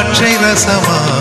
திராட்சை ரசமா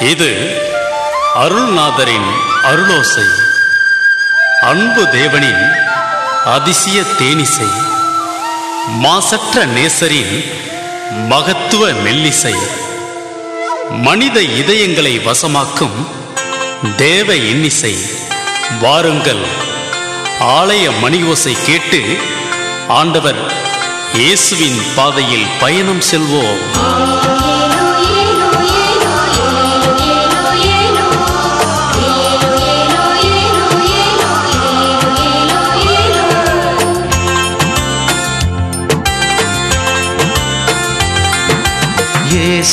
இது அருள்நாதரின் அருளோசை. அன்பு தேவனின் அதிசய தேனிசை. மாசற்ற நேசரின் மகத்துவ மெல்லிசை. மனித இதயங்களை வசமாக்கும் தேவ இன்னிசை. வாருங்கள் ஆலய மணி ஓசை கேட்டு ஆண்டவர் இயேசுவின் பாதையில் பயணம் செல்வோம்.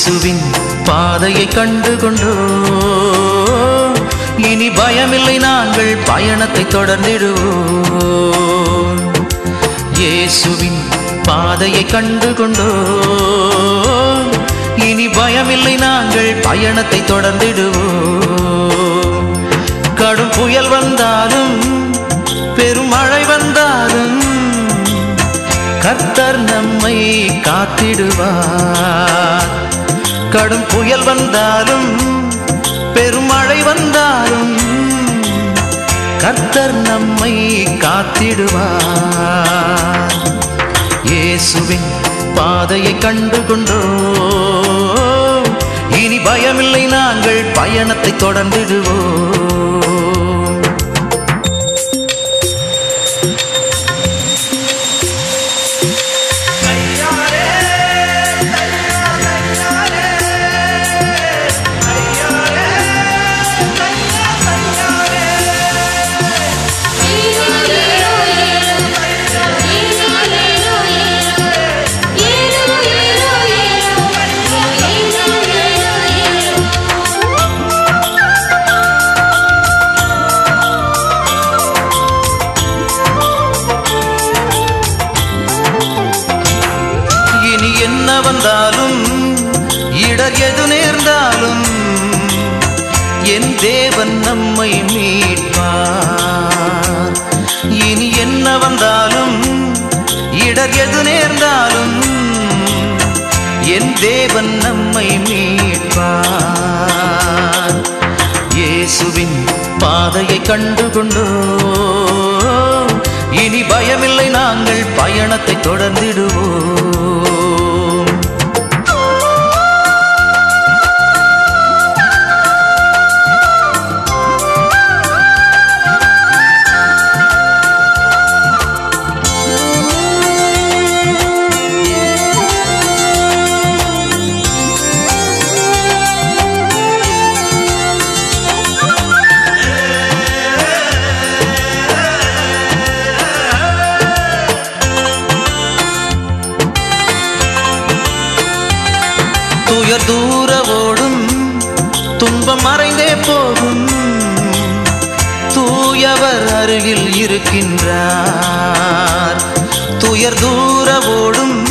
இயேசுவின் பாதையை கண்டு கொண்டோம் இனி பயமில்லை நாங்கள் பயணத்தை தொடர்ந்திடுவோம். இயேசுவின் பாதையை கண்டு கொண்டோம் இனி பயமில்லை நாங்கள் பயணத்தை தொடர்ந்திடுவோம். கடும் புயல் வந்தாலும் பெரும் மழை வந்தாலும் கர்த்தர் நம்மை காத்திடுவார். கடும் புயல் வந்தாலும் பெருமழை வந்தாலும் கர்த்தர் நம்மை காத்திடுவார். இயேசுவின் பாதையை கண்டு கொண்டோ இனி பயமில்லை நாங்கள் பயணத்தை தொடர்ந்திடுவோம். கண்டுகொண்டோ இனி பயமில்லை நாங்கள் பயணத்தை தொடர்ந்திடுவோம். துயர் தூர ஓடும் துன்பம் மறைந்தே போகும். தூயவர் அருகில் இருக்கின்றார். துயர் தூர ஓடும்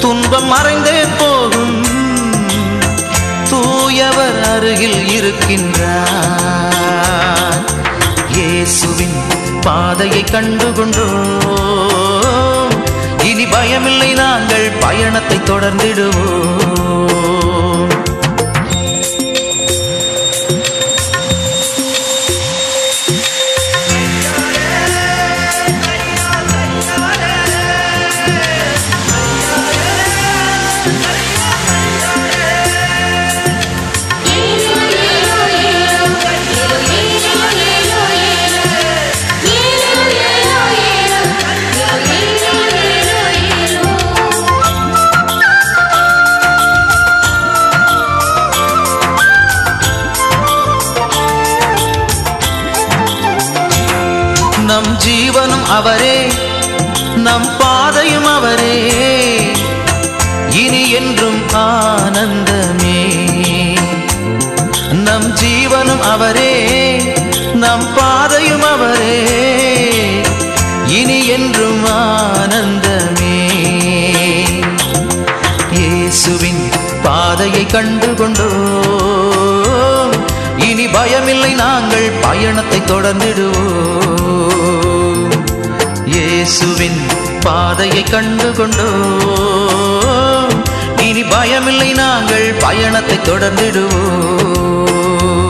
துன்பம் மறைந்தே போகும். தூயவர் அருகில் இருக்கின்றார். இயேசுவின் பாதையை கண்டுகொண்டோம். இனி பயமில்லை நாங்கள் பயணத்தை தொடர்ந்திடுவோம். அவரே நம் பாதையும் அவரே. இனி என்றும் ஆனந்தமே. நம் ஜீவனும் அவரே நம் பாதையும் அவரே. இனி என்றும் ஆனந்தமே. இயேசுவின் பாதையை கண்டு கொண்டோம் இனி பயமில்லை நாங்கள் பயணத்தை தொடர்ந்திடுவோம். இயேசுவின் பாதையை கண்டு கொண்டோம் இனி இனி பயமில்லை நாங்கள் பயணத்தை தொடர்ந்திடுவோம்.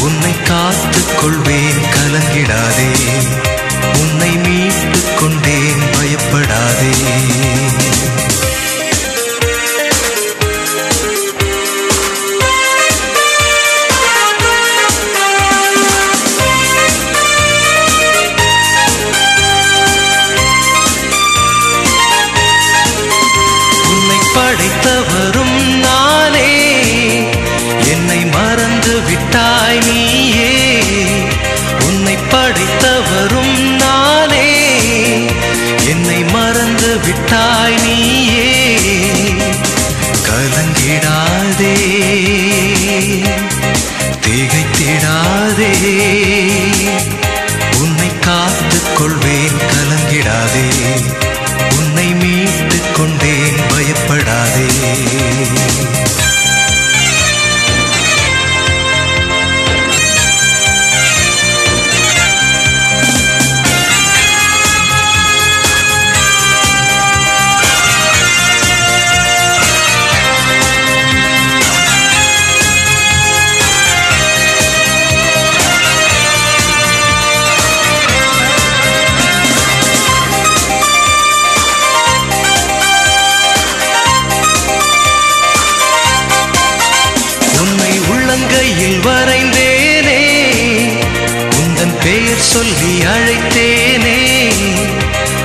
உன்னை காத்துக் கொள்வேன் கலங்கிடாதே உன்னை மீட்டுக் கொண்டேன் பயப்படாதே. சொல்லி அழைத்தேனே.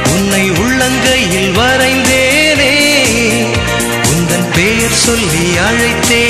உன்னை உள்ளங்கையில் வரைந்தேனே. உந்தன் பெயர் சொல்லி அழைத்தேன்.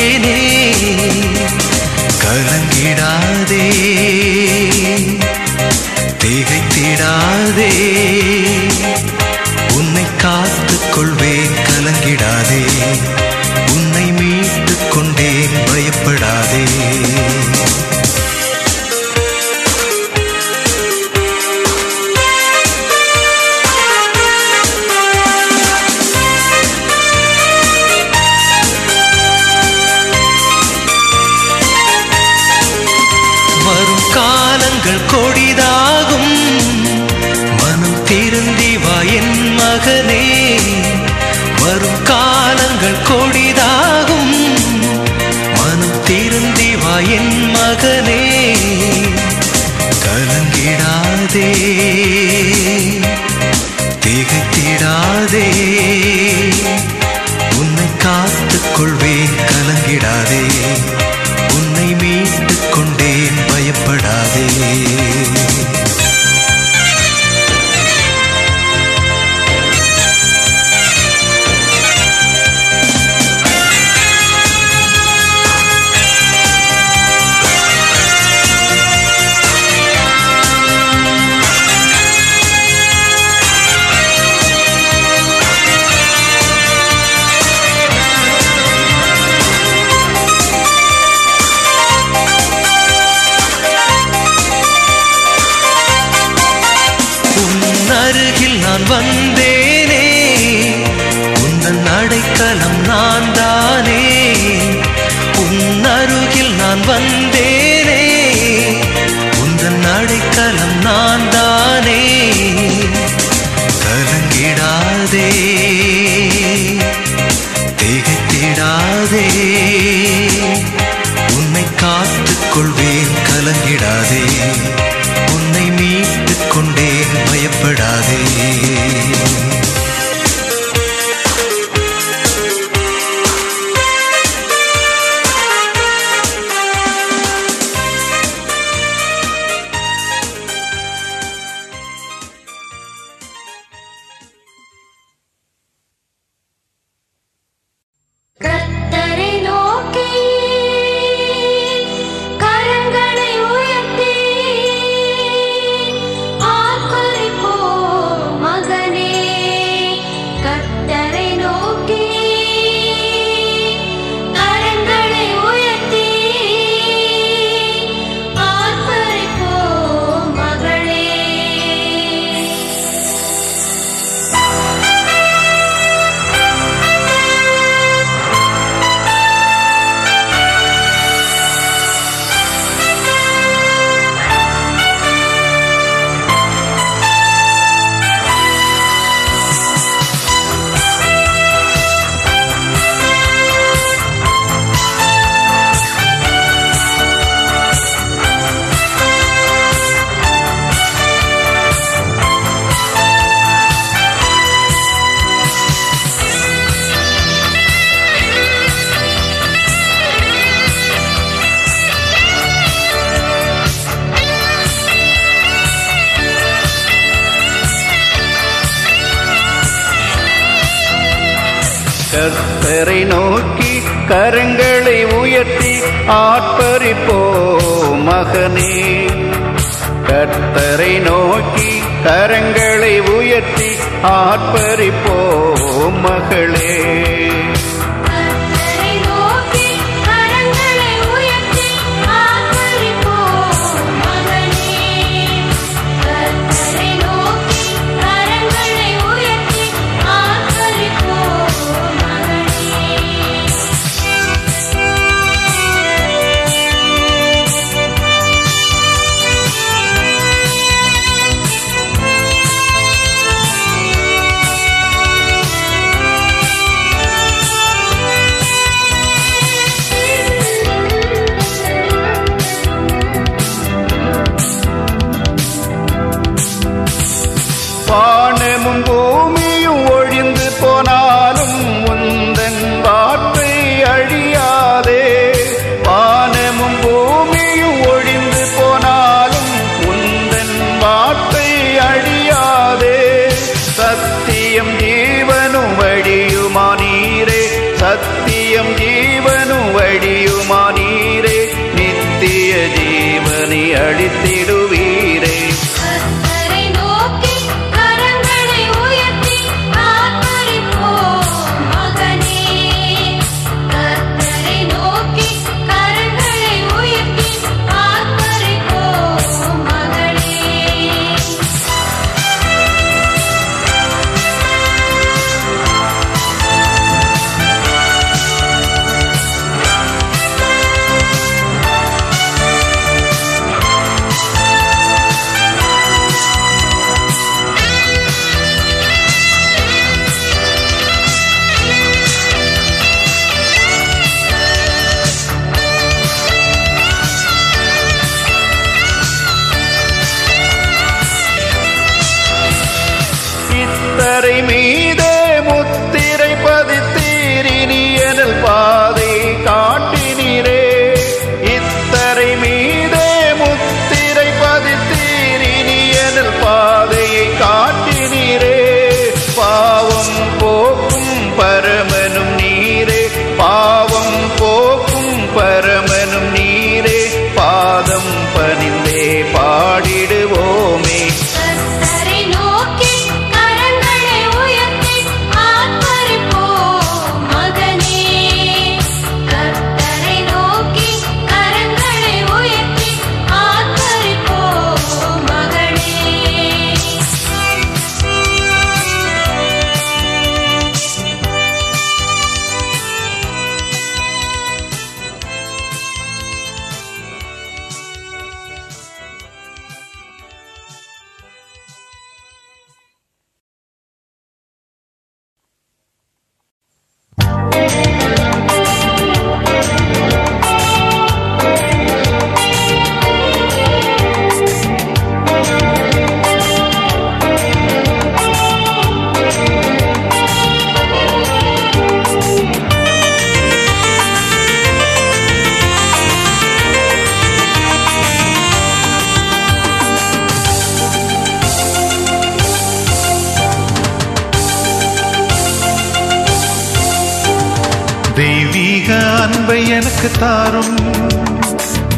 தெய்வீக அன்பை எனக்கு தாரும்.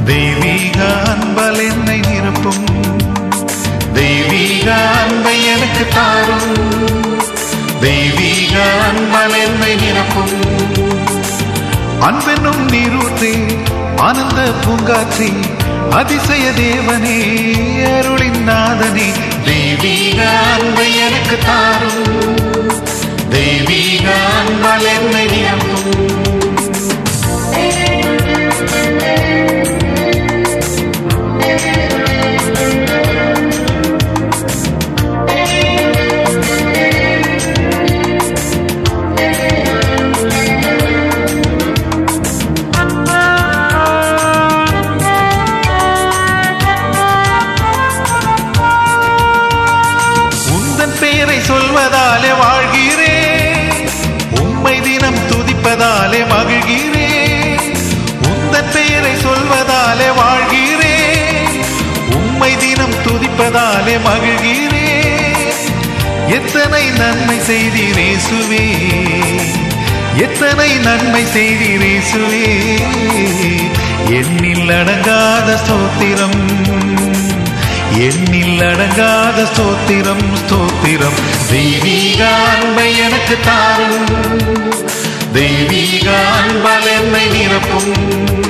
தெய்வீக அன்பால் என்னை நிரப்பும். தெய்வீக அன்பை எனக்கு தாரும். தெய்வீக அன்பால் என்னை நிரப்பும். அன்பெனும் நீரூற்றே ஆனந்த பூங்காற்றி அதிசய தேவனே அருளின் நாதனே. தெய்வீக அன்பை எனக்கு தாரும். தெய்வீக அன்பால் என்னை நிரப்பும். தானே மகிழ்கிறேன் எத்தனை நன்மை செய்திரே சுவே எத்தனை நன்மை செய்திரே சுவே எண்ணில் அடங்காத ஸ்தோத்திரம். எண்ணில் அடங்காத ஸ்தோத்திரம் ஸ்தோத்திரம். தெய்வீக அன்பை எனக்கு தாரும். தெய்வீக என்னை நிரப்பும்.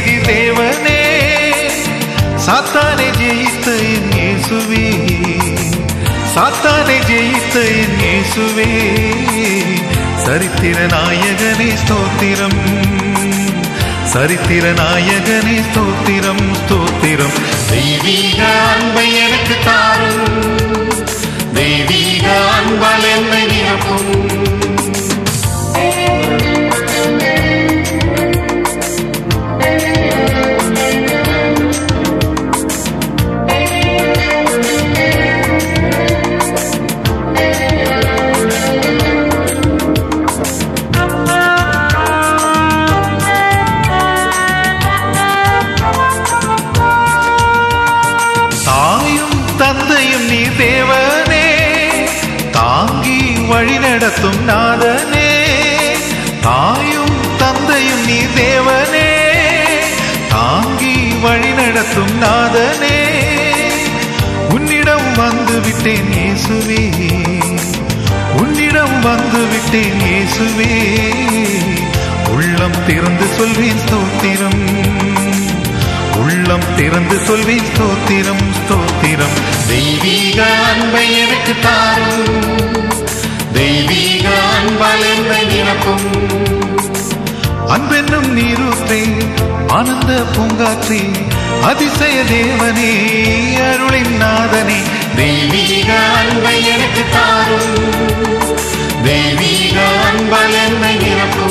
உதவி செய்தி தேவனே சாத்தானை ஜெயித்த என் இயேசுவே சாத்தானை ஜெயித்த என் இயேசுவே சரித்திர நாயகனே ஸ்தோத்திரம் சரித்திர நாயகனே ஸ்தோத்திரம் ஸ்தோத்திரம் தெய்வீக அன்பை எனக்கு தாரும் தெய்வீக அன்பால் அதிசய தேவனே அருளின் நாதனே. தெய்வீக அன்பை எனக்கு தாரும். தெய்வீக அன்பால் என்னை நிரப்பும்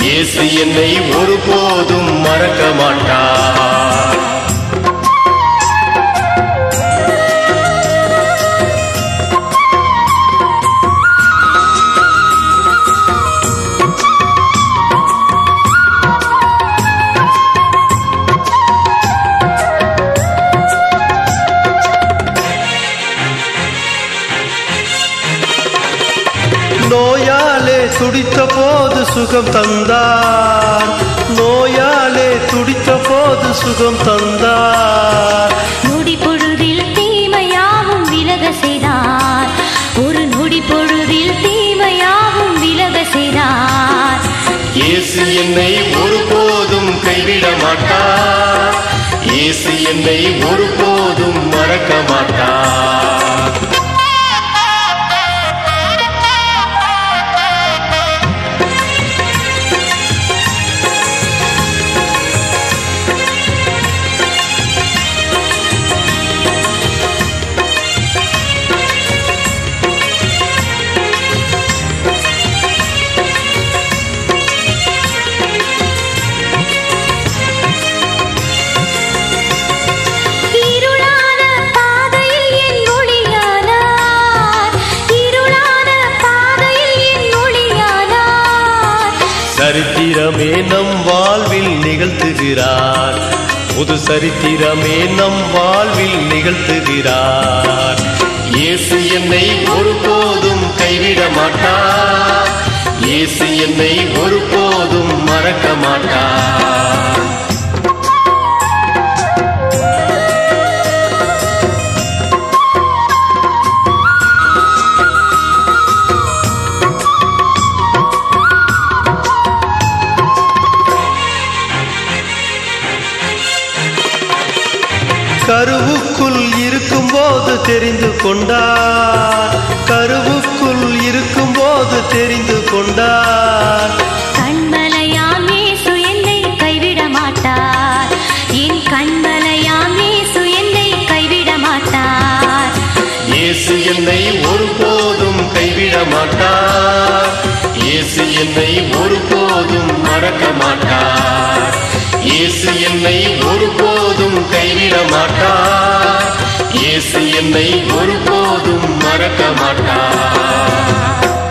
இயேசு என்னை ஒருபோதும் மறக்க மாட்டார். சுகம் தந்தார். நோயாலே துடித்த போது சுகம் தந்தார். நொடி பொழுதில் தீமையாவும் விலக செய்தார். ஒரு நொடி பொழுதில் தீமையாவும் விலக செய்தார். இயேசு என்னை ஒருபோதும் கைவிட மாட்டார். இயேசு என்னை ஒருபோதும் மறக்க மாட்டார். சரித்திரமே நம் வாழ்வில் நிகழ்த்துகிறார். புது சரித்திரமே நம் வாழ்வில் நிகழ்த்துகிறார். இயேசு என்னை ஒருபோதும் கைவிட மாட்டார். இயேசு என்னை ஒருபோதும் மறக்க மாட்டார். கொண்டார் கருவுக்குள் இருக்கும்போது தெரிந்து கொண்டார் இயேசு என்னை ஒருபோதும் கைவிட மாட்டார். இயேசு என்னை ஒருபோதும் மறக்க மாட்டார். இயேசு என்னை ஒருபோதும் கைவிட மாட்டார். இயேசு என்னை ஒருபோதும் மறக்க மாட்டார்.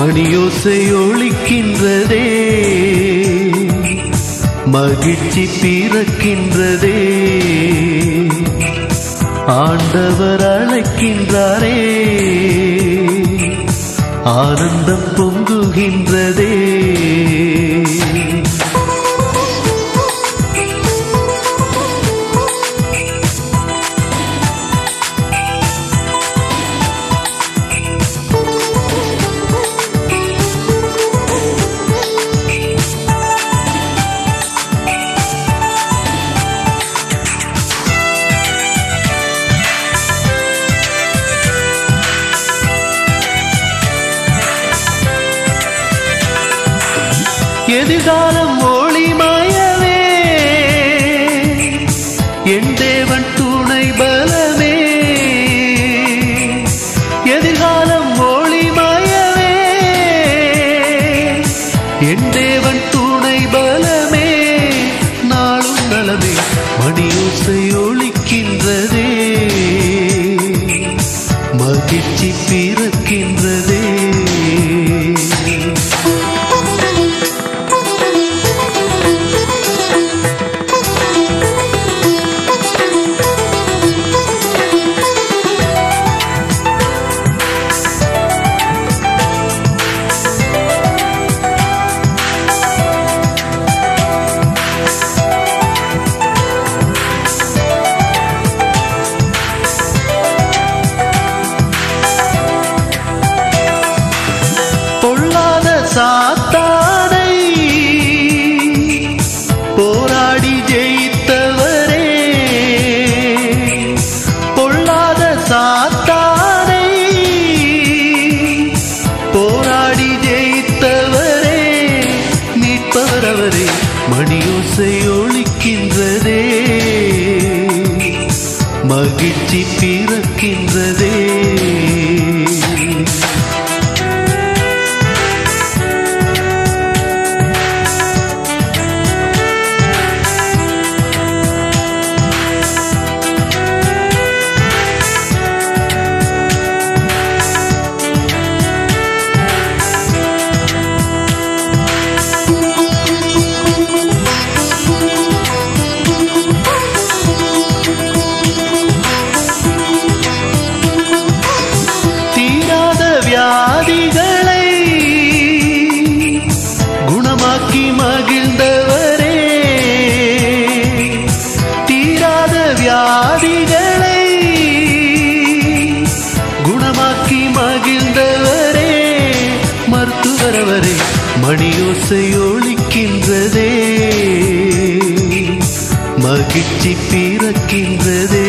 மணியோசை ஒழிக்கின்றதே. மகிழ்ச்சி பிறக்கின்றதே. ஆண்டவர் அழைக்கின்றாரே. ஆனந்தம் பொங்குகின்றதே. மணியோசை ஒழிக்கின்றதே மகிழ்ச்சி பிறக்கின்றதே.